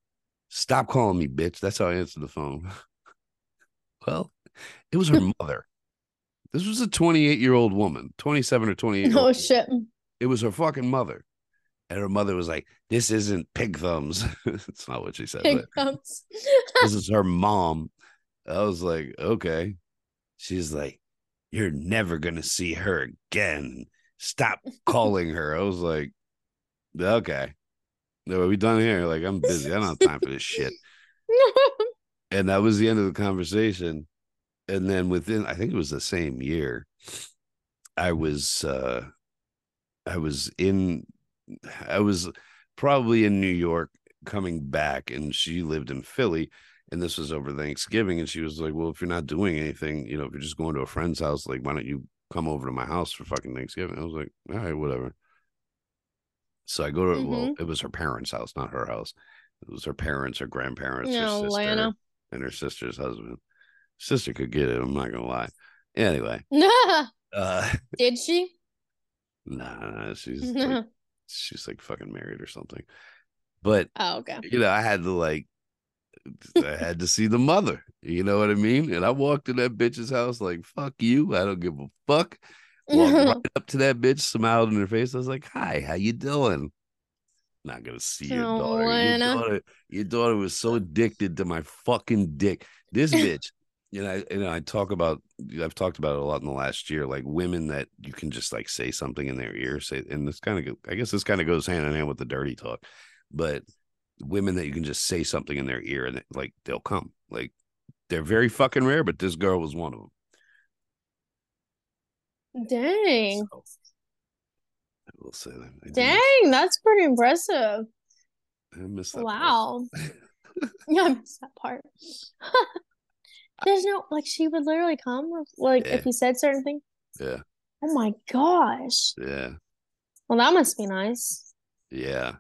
"Stop calling me, bitch." That's how I answer the phone. well, it was her mother. This was a 28 year old woman, 27 or 28. Oh shit. it was her fucking mother. And her mother was like, This isn't Pig Thumbs. it's not what she said, Pig but thumbs. this is her mom. I was like, Okay. She's like, You're never gonna see her again. Stop calling her. I was like, Okay. No, are we done here? Like, I'm busy. I don't have time for this shit. And that was the end of the conversation. And then within, I think it was the same year, I was uh I was in I was probably in New York coming back and she lived in Philly and this was over Thanksgiving and she was like, "Well, if you're not doing anything, you know, if you're just going to a friend's house, like why don't you come over to my house for fucking Thanksgiving?" I was like, "All right, whatever." So I go to well, it was her parents' house, not her house. It was her parents, her grandparents, her sister, Lana. and her sister's husband. Sister could get it, I'm not gonna lie. Anyway, uh Did she? nah, nah she's like she's like fucking married or something. But oh, okay. you know, I had to like I had to see the mother. You know what I mean? And I walked in that bitch's house like, fuck you. I don't give a fuck. Walked right up to that bitch, smiled in her face. I was like, hi, how you doing? Not gonna see your daughter. Your daughter, your daughter was so addicted to my fucking dick. This bitch, you know, I, you know, I talk about I've talked about it a lot in the last year, like women that you can just like say something in their ear, say, and this kind of I guess this kind of goes hand in hand with the dirty talk, but women that you can just say something in their ear and like they'll come. Like they're very fucking rare, but this girl was one of them. Dang. So, I will say that. Dang, that's pretty impressive. I miss that. Wow. Yeah, I missed that part. There's no like she would literally come like Yeah. if you said certain things. Yeah, Oh my gosh. yeah, Well, that must be nice. yeah.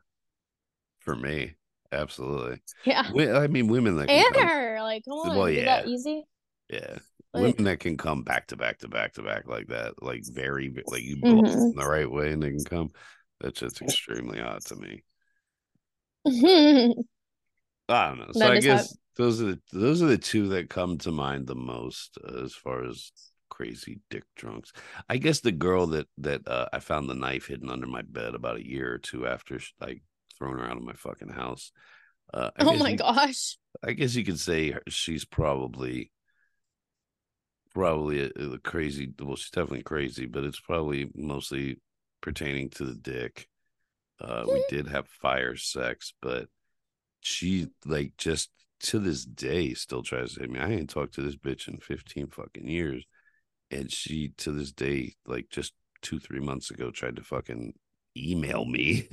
For me, absolutely. Yeah. Wi- I mean, women that can And come, her, like, come on, Well, is that yeah. easy? yeah, Like, women that can come back to back to back to back like that, like very like you blow Mhm. them the right way and they can come. That's just extremely odd to me. I don't know. So I guess those are the those are the two that come to mind the most uh, as far as crazy dick drunks. I guess the girl that that uh, I found the knife hidden under my bed about a year or two after I thrown her out of my fucking house. Uh, oh my you- gosh. I guess you could say she's probably probably a, a crazy. Well, she's definitely crazy, but it's probably mostly pertaining to the dick. Uh, we did have fire sex, but she like just to this day still tries to hit me. I ain't talked to this bitch in 15 fucking years. And she to this day, like just two, three months ago, tried to fucking email me.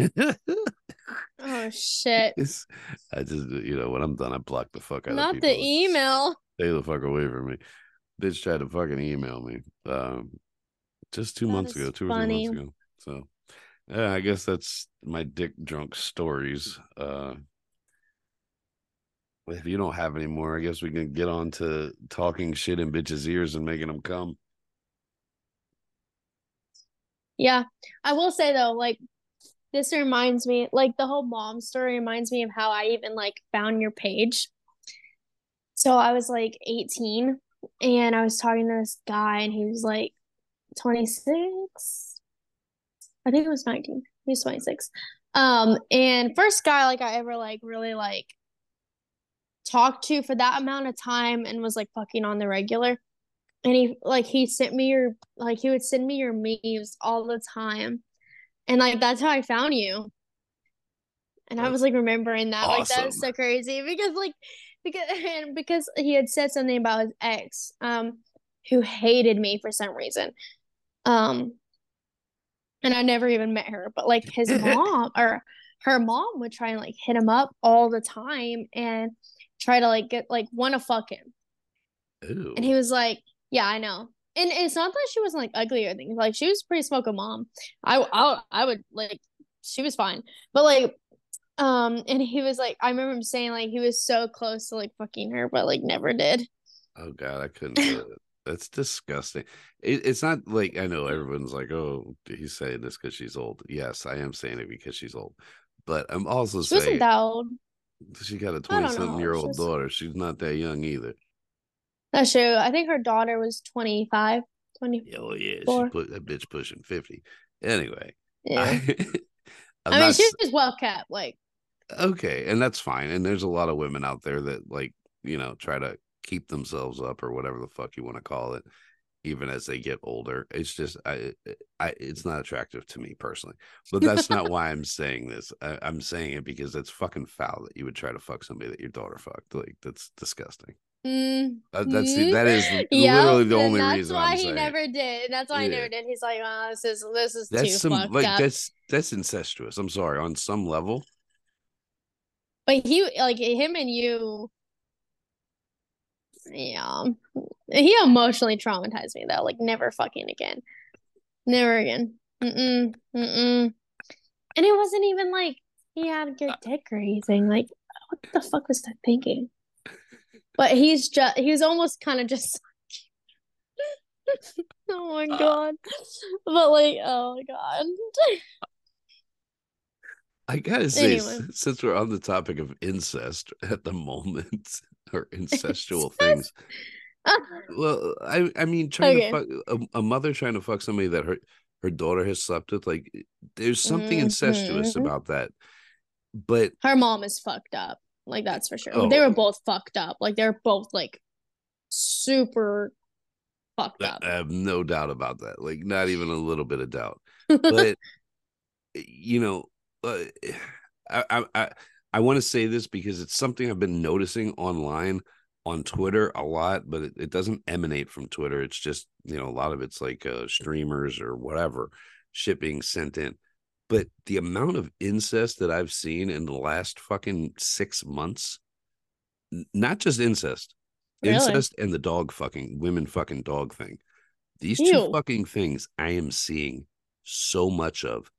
Oh shit. It's- I just you know, when I'm done, I block the fuck out Not the email. Stay the fuck away from me. Bitch tried to fucking email me. Um just two That months ago, two or three months ago. So yeah, I guess that's my dick drunk stories. Uh If you don't have any more, I guess we can get on to talking shit in bitches' ears and making them come. Yeah. I will say though, like this reminds me, like the whole mom story reminds me of how I even like found your page. So I was like 18 and I was talking to this guy and he was like 26. I think it was 19. He was 26. Um, and first guy like I ever like really like talked to for that amount of time and was like fucking on the regular. And he like he sent me your like he would send me your memes all the time. And like that's how I found you. And I was like remembering that. Like that was so crazy because like because and because he had said something about his ex, um, who hated me for some reason. Um and I never even met her, but like his mom or her mom would try and like hit him up all the time and try to like get like wanna fuck him. And he was like, Yeah, I know. And it's not that she wasn't like ugly or anything. Like she was pretty smoking mom. I I I would like she was fine. But like um and he was like I remember him saying like he was so close to like fucking her, but like never did. Oh god, I couldn't do it. That's disgusting. It, it's not like I know everyone's like, "Oh, he's saying this because she's old." Yes, I am saying it because she's old, but I'm also She wasn't that old. She got a don't twenty-something know, year it's old just- daughter. She's not that young either. That's true. I think her daughter was 25, 20. Oh yeah, she put that bitch pushing fifty. Anyway, Yeah. I, I'm mean, not she was well kept. Like, okay, and that's fine. And there's a lot of women out there that like you know try to keep themselves up or whatever the fuck you want to call it, even as they get older. It's just I, I it's not attractive to me personally. But that's not why I'm saying this. I, I'm saying it because it's fucking foul that you would try to fuck somebody that your daughter fucked. Like that's disgusting. mm, Uh, that's the, that is yeah, literally the and only that's reason why I'm he saying. never did. And that's why he Yeah. never did. He's like, oh, this is this is That's too some fucked like up. that's that's incestuous. I'm sorry on some level. But he like him and you. Yeah, he emotionally traumatized me though. Like, never fucking again. Never again. Mm-mm. Mm-mm. And it wasn't even like he had a good dick or anything. Like, what the fuck was I thinking? But he's just, he was almost kind of just, oh my Uh. God. But like, oh my God. I gotta say, Anyway. since we're on the topic of incest at the moment or incestual things, well, I I mean, trying Okay. to fuck a, a mother trying to fuck somebody that her her daughter has slept with, like, there's something incestuous Mhm. about that. But Her mom is fucked up. Like, that's for sure. They Oh. were both fucked up. Like, they're both like super fucked up. I have no doubt about that. Like, not even a little bit of doubt. But you know, uh, I I I, I want to say this because it's something I've been noticing online on Twitter a lot, but it, it doesn't emanate from Twitter. It's just you know a lot of it's like uh, streamers or whatever shipping sent in. But the amount of incest that I've seen in the last fucking six months, not just incest, Really? incest and the dog fucking women fucking dog thing. These two fucking things I am seeing so much of.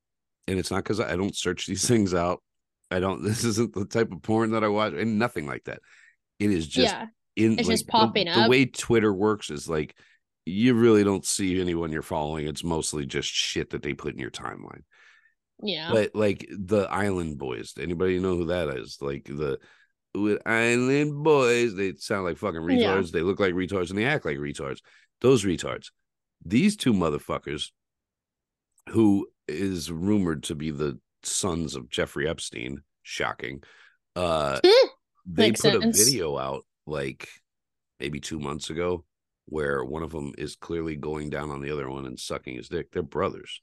And it's not because I don't search these things out. I don't, this isn't the type of porn that I watch and nothing like that. It is just yeah. in It's like, just the- popping the, up. way Twitter works is like you really don't see anyone you're following. It's mostly just shit that they put in your timeline. Yeah. But like the Island Boys, anybody know who that is? Like the with Island Boys, they sound like fucking retards. Yeah. They look like retards and they act like retards. Those retards. These two motherfuckers, who is rumored to be the sons of Jeffrey Epstein, shocking. Uh they Makes put a video out like maybe two months ago where one of them is clearly going down on the other one and sucking his dick. They're brothers.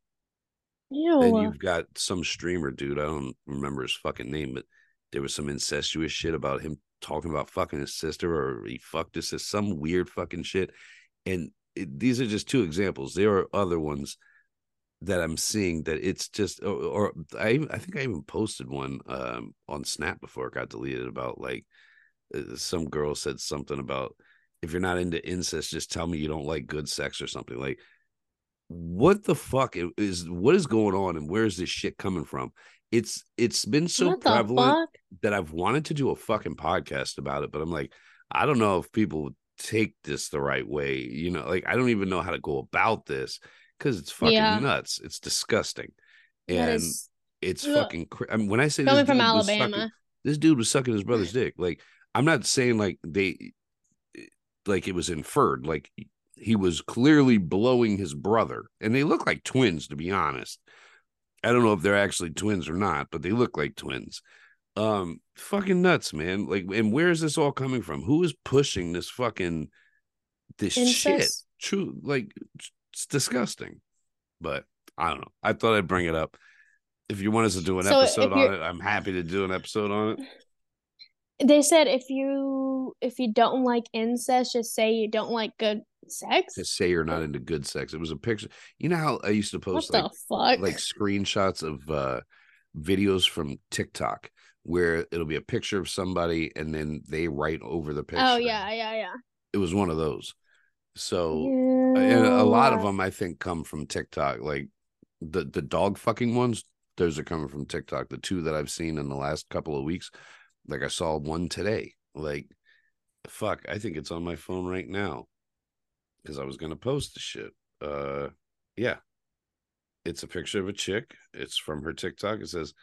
Then And you've got some streamer dude. I don't remember his fucking name, but there was some incestuous shit about him talking about fucking his sister or he fucked his sister, some weird fucking shit. And it, these are just two examples. There are other ones that I'm seeing that it's just, or, or I, I think I even posted one um, on Snap before it got deleted about like uh, some girl said something about if you're not into incest, just tell me you don't like good sex or something. Like what the fuck is what is going on and where is this shit coming from? It's it's been so what prevalent that I've wanted to do a fucking podcast about it, but I'm like, I don't know if people take this the right way. You know, like I don't even know how to go about this because it's fucking Yeah. nuts. It's disgusting, and is it's Ugh. fucking. Cra- I mean, when I say this coming from was sucking- Alabama. this dude was sucking his brother's dick. Like I'm not saying like they, like it was inferred. Like he was clearly blowing his brother, and they look like twins, to be honest. I don't know if they're actually twins or not, but they look like twins. Um, fucking nuts, man. Like, and where is this all coming from? Who is pushing this fucking this shit? True, like it's disgusting. But I don't know. I thought I'd bring it up. If you want us to do an So episode on it, I'm happy to do an episode on it. They said if you if you don't like incest, just say you don't like good sex. To say you're not into good sex. It was a picture. You know how I used to What post the like fuck? like screenshots of uh videos from TikTok where it'll be a picture of somebody and then they write over the picture. oh yeah, yeah, yeah. It was one of those. So and a lot of them I think come from TikTok. Like the the dog fucking ones, those are coming from TikTok. The two that I've seen in the last couple of weeks, like I saw one today. Like fuck, I think it's on my phone right now because I was gonna post the shit. Uh, yeah, it's a picture of a chick. It's from her TikTok. It says,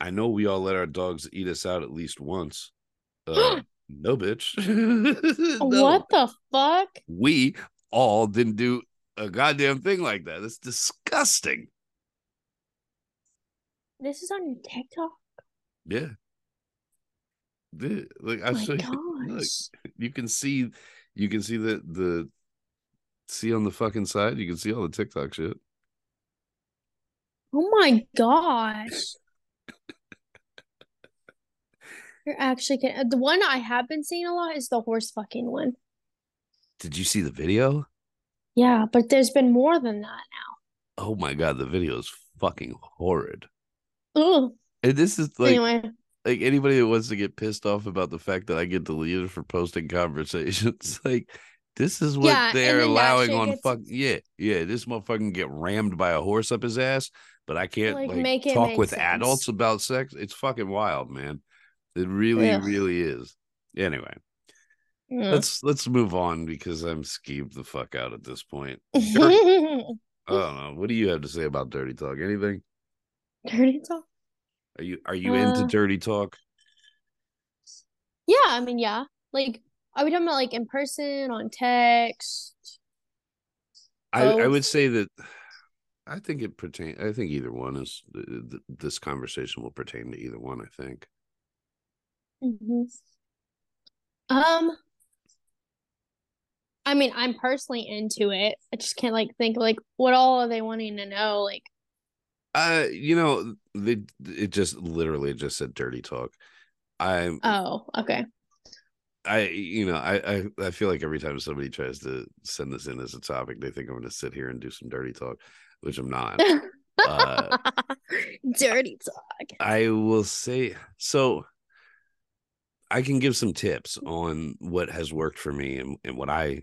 "I know we all let our dogs eat us out at least once." Uh, no, bitch. No. What the fuck? We all didn't do a goddamn thing like that. That's disgusting. This is on your TikTok. Yeah. Like I Oh my show you, look, you can see, you can see the the see on the fucking side. You can see all the TikTok shit. Oh my gosh. You're actually kidding. The one I have been seeing a lot is the horse fucking one. Did you see the video? Yeah, but there's been more than that now. Oh my god, the video is fucking horrid. Oh. And this is like Anyway, like anybody that wants to get pissed off about the fact that I get deleted for posting conversations, like this is what Yeah, they're allowing on gets- fuck yeah, yeah. This motherfucking get rammed by a horse up his ass, but I can't Like, like, make it talk with sense. adults about sex. It's fucking wild, man. It really, Ugh. really is. Anyway, mm. let's let's move on because I'm skeeved the fuck out at this point. Dirty, I don't know. What do you have to say about dirty talk? Anything? dirty talk. Are you are you into Uh, dirty talk? Yeah, I mean, yeah. Like, are we talking about like in person, on text? I, I would say that I think it pertain. I think either one is th- th- this conversation will pertain to either one. I think. Hmm Um, I mean, I'm personally into it. I just can't like think like what all are they wanting to know? Like, Uh, you know, they it just literally just said dirty talk. I'm oh, okay. I you know I, I I feel like every time somebody tries to send this in as a topic, they think I'm going to sit here and do some dirty talk, which I'm not. Uh, Dirty talk. I will say so. I can give some tips on what has worked for me and, and what I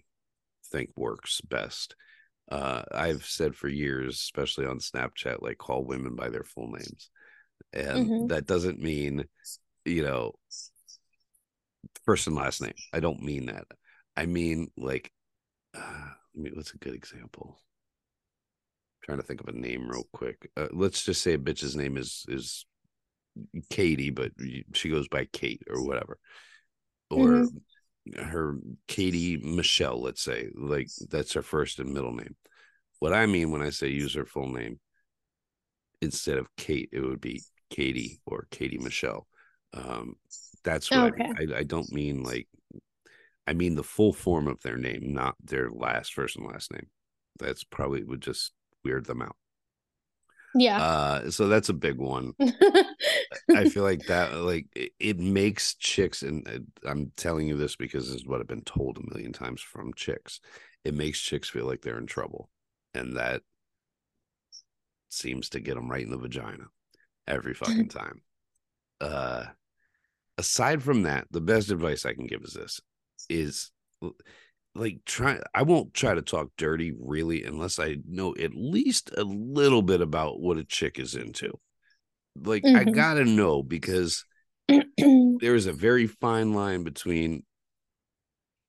think works best. Uh, I've said for years, especially on Snapchat, like call women by their full names. And Mhm. that doesn't mean, you know, first and last name. I don't mean that. I mean, like, uh, what's a good example? trying to think of a name real quick. Uh, let's just say a bitch's name is is Katie, but she goes by Kate or whatever, or her Katie Michelle. Let's say like that's her first and middle name. What I mean when I say use her full name, instead of Kate, it would be Katie or Katie Michelle. Um, that's what I, Okay. I, I don't mean like. I mean the full form of their name, not their last first and last name. That's probably would just weird them out. Yeah. Uh, so that's a big one. I feel like that, like it, it makes chicks, and uh, I'm telling you this because this is what I've been told a million times from chicks. It makes chicks feel like they're in trouble, and that seems to get them right in the vagina every fucking time. Uh, aside from that, the best advice I can give is this: is like try. I won't try to talk dirty really unless I know at least a little bit about what a chick is into Like I Mhm. gotta know because there is a very fine line between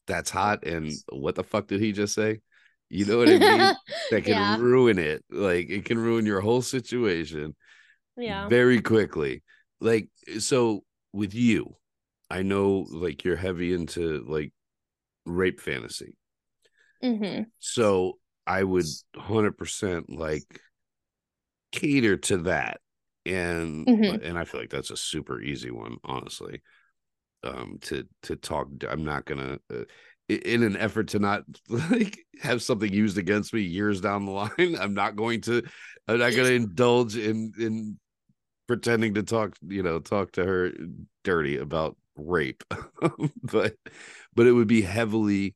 that's hot and what the fuck did he just say? You know what I mean? That can yeah. ruin it. Like it can ruin your whole situation Yeah. very quickly. Like so with you, I know like you're heavy into like rape fantasy. hmm So I would 100% like cater to that. And Mhm. and I feel like that's a super easy one, honestly. Um to to talk I'm not to uh, in an effort to not like have something used against me years down the line, I'm not going to I'm not going to indulge in in pretending to talk, you know, talk to her dirty about rape. but but it would be heavily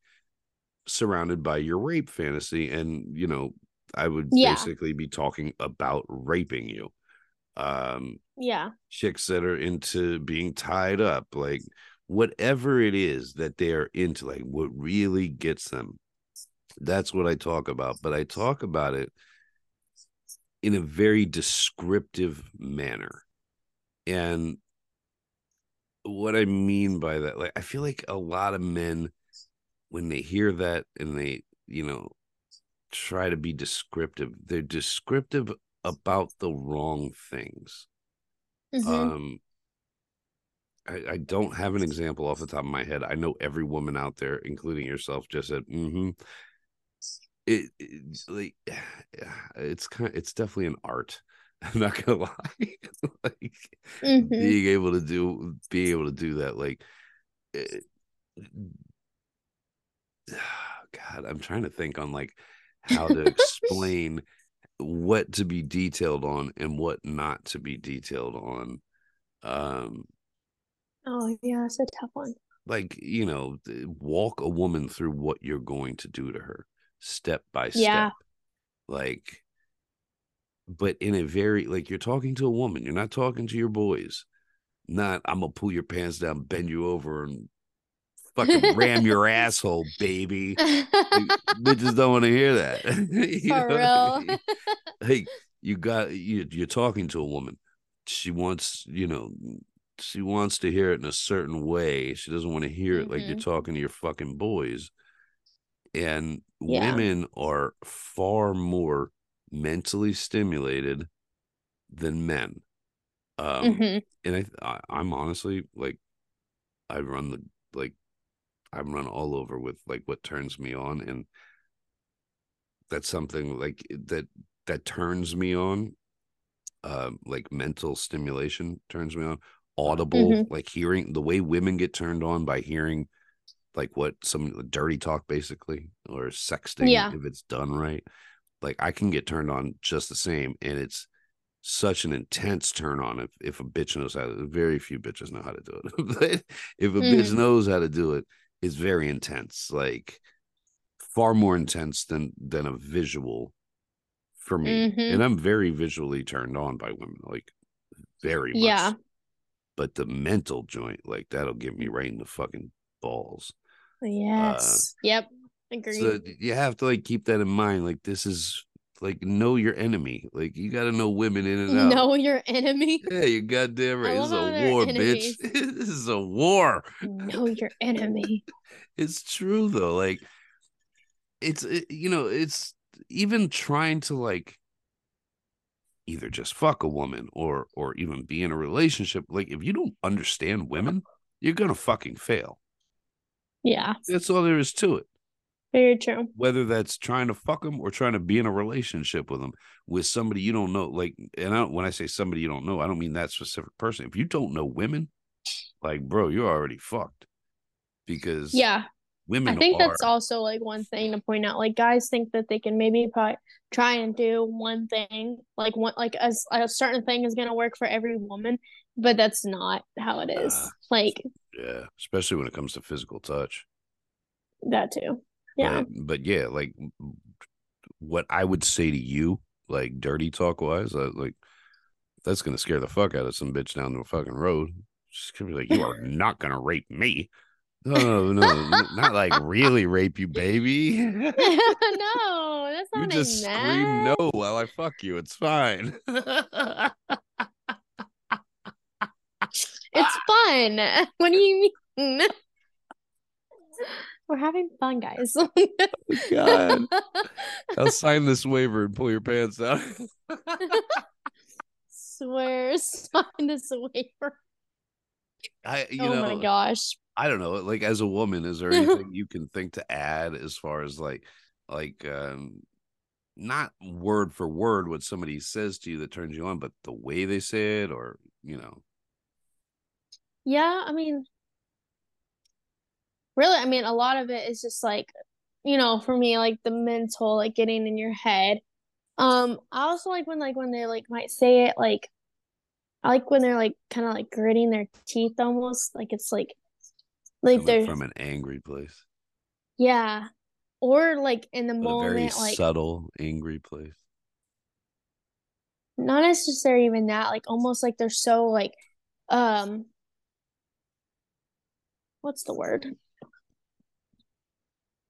surrounded by your rape fantasy and you know i would Yeah. basically be talking about raping you um Yeah. chicks that are into being tied up like whatever it is that they're into like what really gets them that's what i talk about but i talk about it in a very descriptive manner and what i mean by that like i feel like a lot of men when they hear that and they you know try to be descriptive they're descriptive about the wrong things. Mhm. um I, I don't have an example off the top of my head. I know every woman out there including yourself just said mm-hmm. It, it like it's kind of, it's definitely an art i'm not gonna lie like Mhm. being able to do being able to do that like it, god i'm trying to think on like how to explain what to be detailed on and what not to be detailed on um Oh yeah, it's a tough one. like you know walk a woman through what you're going to do to her step by step Yeah. like but in a very like you're talking to a woman you're not talking to your boys not i'm gonna pull your pants down bend you over and fucking ram your asshole baby bitches don't want to hear that You For what I real. mean? like you got you, you're talking to a woman she wants you know she wants to hear it in a certain way she doesn't want to hear it like you're Mhm. talking to your fucking boys and Yeah. women are far more mentally stimulated than men um Mhm. and I, I i'm honestly like i run the like i'm run all over with like what turns me on and that's something like that that turns me on um like mental stimulation turns me on audible Mhm. like hearing the way women get turned on by hearing like what some dirty talk basically or sexting Yeah. if it's done right like i can get turned on just the same and it's such an intense turn on if, if a bitch knows how to very few bitches know how to do it but if a bitch Mhm. knows how to do it it's very intense like far more intense than than a visual for me Mhm. and i'm very visually turned on by women like very much Yeah. but the mental joint like that'll get me right in the fucking balls Yes. yep. Agreed. so you have to like keep that in mind like this is like know your enemy like you got to know women in and out know your enemy. yeah you goddamn right this is a war enemies. bitch this is a war know your enemy. it's true though like it's it, you know it's even trying to like either just fuck a woman or or even be in a relationship like if you don't understand women you're gonna fucking fail Yeah. that's all there is to it Very true. whether that's trying to fuck them or trying to be in a relationship with them with somebody you don't know like and I don't, when i say somebody you don't know i don't mean that specific person if you don't know women like bro you're already fucked because Yeah. women I think are that's also like one thing to point out. Like guys think that they can maybe probably try and do one thing, like one like a, a certain thing is gonna work for every woman, but that's not how it is. Uh, like yeah especially when it comes to physical touch that too. Yeah. but, but yeah like what i would say to you like dirty talk wise uh, like that's gonna scare the fuck out of some bitch down the fucking road she's gonna be like you are not gonna rape me no no n- not like really rape you baby no, that's not. you just scream that. no while i fuck you it's fine it's fun. What do you mean? We're having fun, guys. God. I'll sign this waiver and pull your pants down. Swear, sign this waiver. I you oh know my gosh. I don't know. Like as a woman, is there anything you can think to add as far as like like um not word for word what somebody says to you that turns you on, but the way they say it or you know. Yeah, I mean, really, I mean, a lot of it is just like, you know, for me, like the mental, like getting in your head. Um, I also like when like when they like might say it like I like when they're like kind of like gritting their teeth almost, like it's like like they're from an angry place. yeah. Or like in the But a very moment, like subtle, angry place. not necessarily even that, like almost like they're so like um what's the word?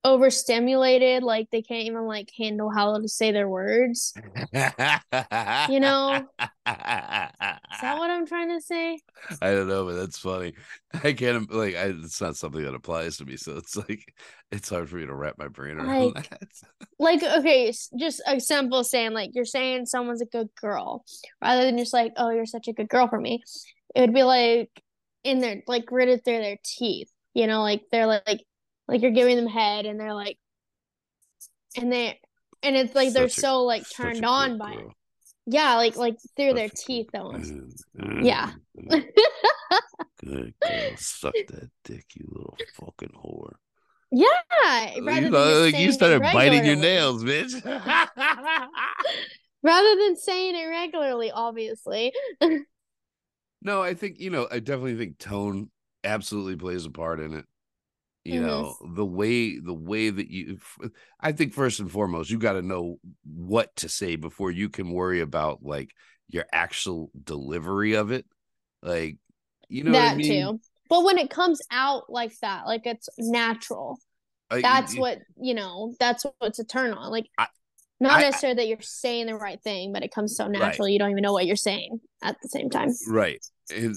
Overstimulated, like they can't even like handle how to say their words. You know? Is that what I'm trying to say? I don't know, but that's funny. I can't like I, it's not something that applies to me, so it's like it's hard for me to wrap my brain around Like- that. Like, okay, just a simple saying, like you're saying someone's a good girl, rather than just like, oh, you're such a good girl for me. It would be like in their like gritted through their teeth, you know, like they're like like you're giving them head and they're like and they and it's like they're a- so like turned on by it. Yeah, like like through their Such a teeth almost. Mm, Yeah. mm, Good girl. Suck that dick, you little fucking whore. Yeah, You, like, you started biting your nails, bitch. Rather than saying it regularly, obviously. no, I think, you know, I definitely think tone absolutely plays a part in it. You Mhm. know, the way the way that you I think first and foremost, you got to know what to say before you can worry about like your actual delivery of it. Like, you know what I that mean? too. But when it comes out like that, like it's natural. Like, That's what, you know, that's what's a turn on. Like I- not I- necessarily that you're saying the right thing, but it comes so naturally you don't even know what you're saying at the same time. Right. And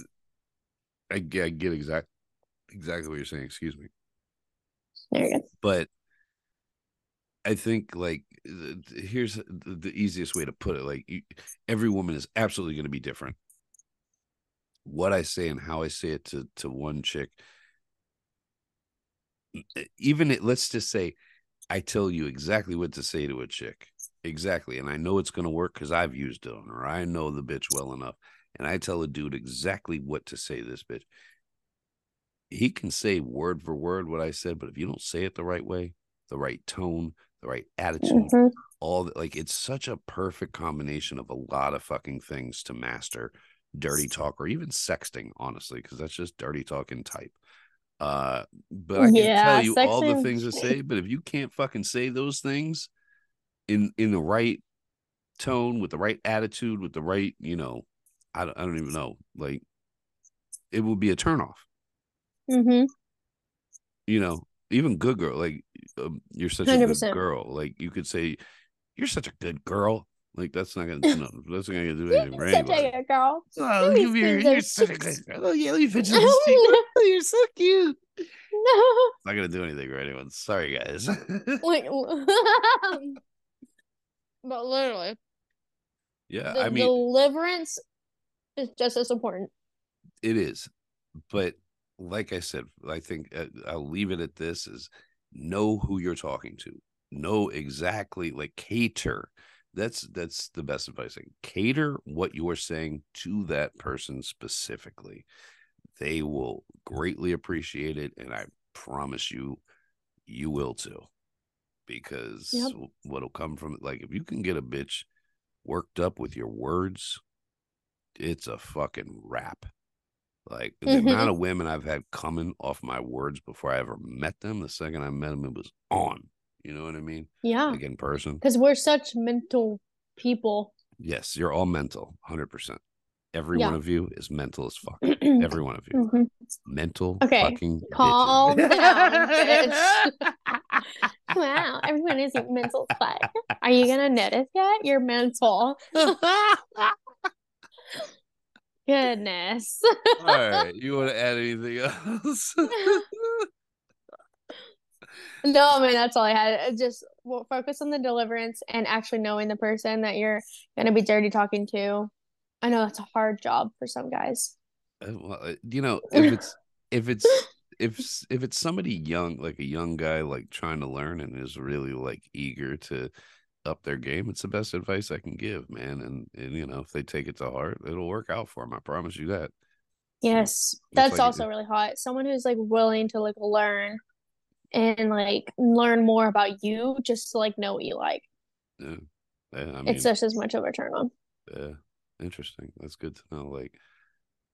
I, get- I get exact exactly what you're saying. Excuse me. There you go. But I think like here's the, easiest way to put it. Like every woman is absolutely going to be different. What I say and how I say it to to one chick, even it, let's just say, I tell you exactly what to say to a chick, exactly, and I know it's going to work because I've used it on her. I know the bitch well enough, and I tell a dude exactly what to say to this bitch. He can say word for word what I said, but if you don't say it the right way, the right tone, the right attitude, Mhm. all that like it's such a perfect combination of a lot of fucking things to master dirty talk or even sexting honestly because that's just dirty talk in type. Uh but i can Yeah, tell you all the things to say but if you can't fucking say those things in in the right tone with the right attitude with the right you know i don't, I don't even know like it will be a turnoff Mhm. you know, even good girl, like um, you're such a good girl. Like you could say, you're such a good girl. Like that's not gonna, no, that's not gonna do anything for Such anybody. a good girl. Oh, Let me give me your, see you're such a good girl. Oh yeah, let me fidget this cheek. Oh, you're so cute. No, it's not gonna do anything for anyone. Sorry, guys. Like, but literally, yeah, I mean, deliverance is just as important. it is, but like I said, I think uh, I'll leave it at this: is know who you're talking to, know exactly, like cater. That's that's the best advice. Like, cater what you are saying to that person specifically. They will greatly appreciate it, and I promise you, you will too. Because Yep. what'll come from it, like if you can get a bitch worked up with your words, it's a fucking wrap. Like the Mhm. amount of women I've had coming off my words before I ever met them, the second I met them, it was on. You know what I mean? Yeah, Like in person. because we're such mental people. Yes, you're all mental, hundred percent. Every Yeah. one of you is mental as fuck. Every one of you, mental. Okay, fucking calm bitches. down, bitch. wow, everyone is mental as fuck. Are you gonna notice yet? You're mental. goodness. All right. You want to add anything else? no, I mean that's all I had. Just focus on the deliverance and actually knowing the person that you're gonna be dirty talking to. I know that's a hard job for some guys. Uh, well, uh, you know, if it's if it's if if it's somebody young, like a young guy, like trying to learn and is really like eager to up their game, it's the best advice I can give, man. And and you know, if they take it to heart, it'll work out for them. I promise you that. Yes, that's like also really hot. Someone who's like willing to like learn and like learn more about you just to like know what you like. Yeah. yeah I mean, it's just as much of a turn on. Yeah. Interesting. That's good to know. Like,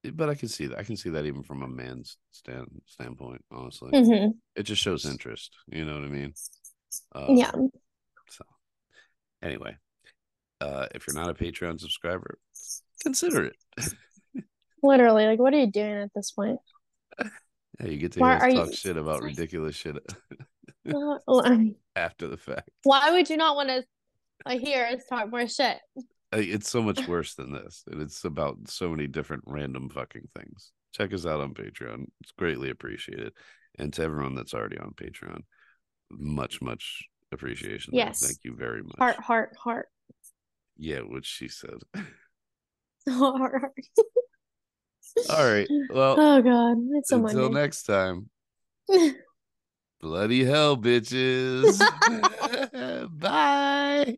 eh, but I can see that. I can see that even from a man's stand standpoint. Honestly, mm-hmm. it just shows interest. You know what I mean? Uh, yeah. Anyway, uh, if you're not a Patreon subscriber, consider it. Literally, like, what are you doing at this point? Yeah, you get to hear us talk you... shit about ridiculous shit after the fact. Why would you not want to like, hear us talk more shit? It's so much worse than this, and it's about so many different random fucking things. Check us out on Patreon; it's greatly appreciated. And to everyone that's already on Patreon, much, much appreciation. Yes, thank you very much. Heart, heart, heart. Yeah, what she said. heart, heart. All right. Well, oh god, it's so until next time. Bloody hell, bitches. Bye.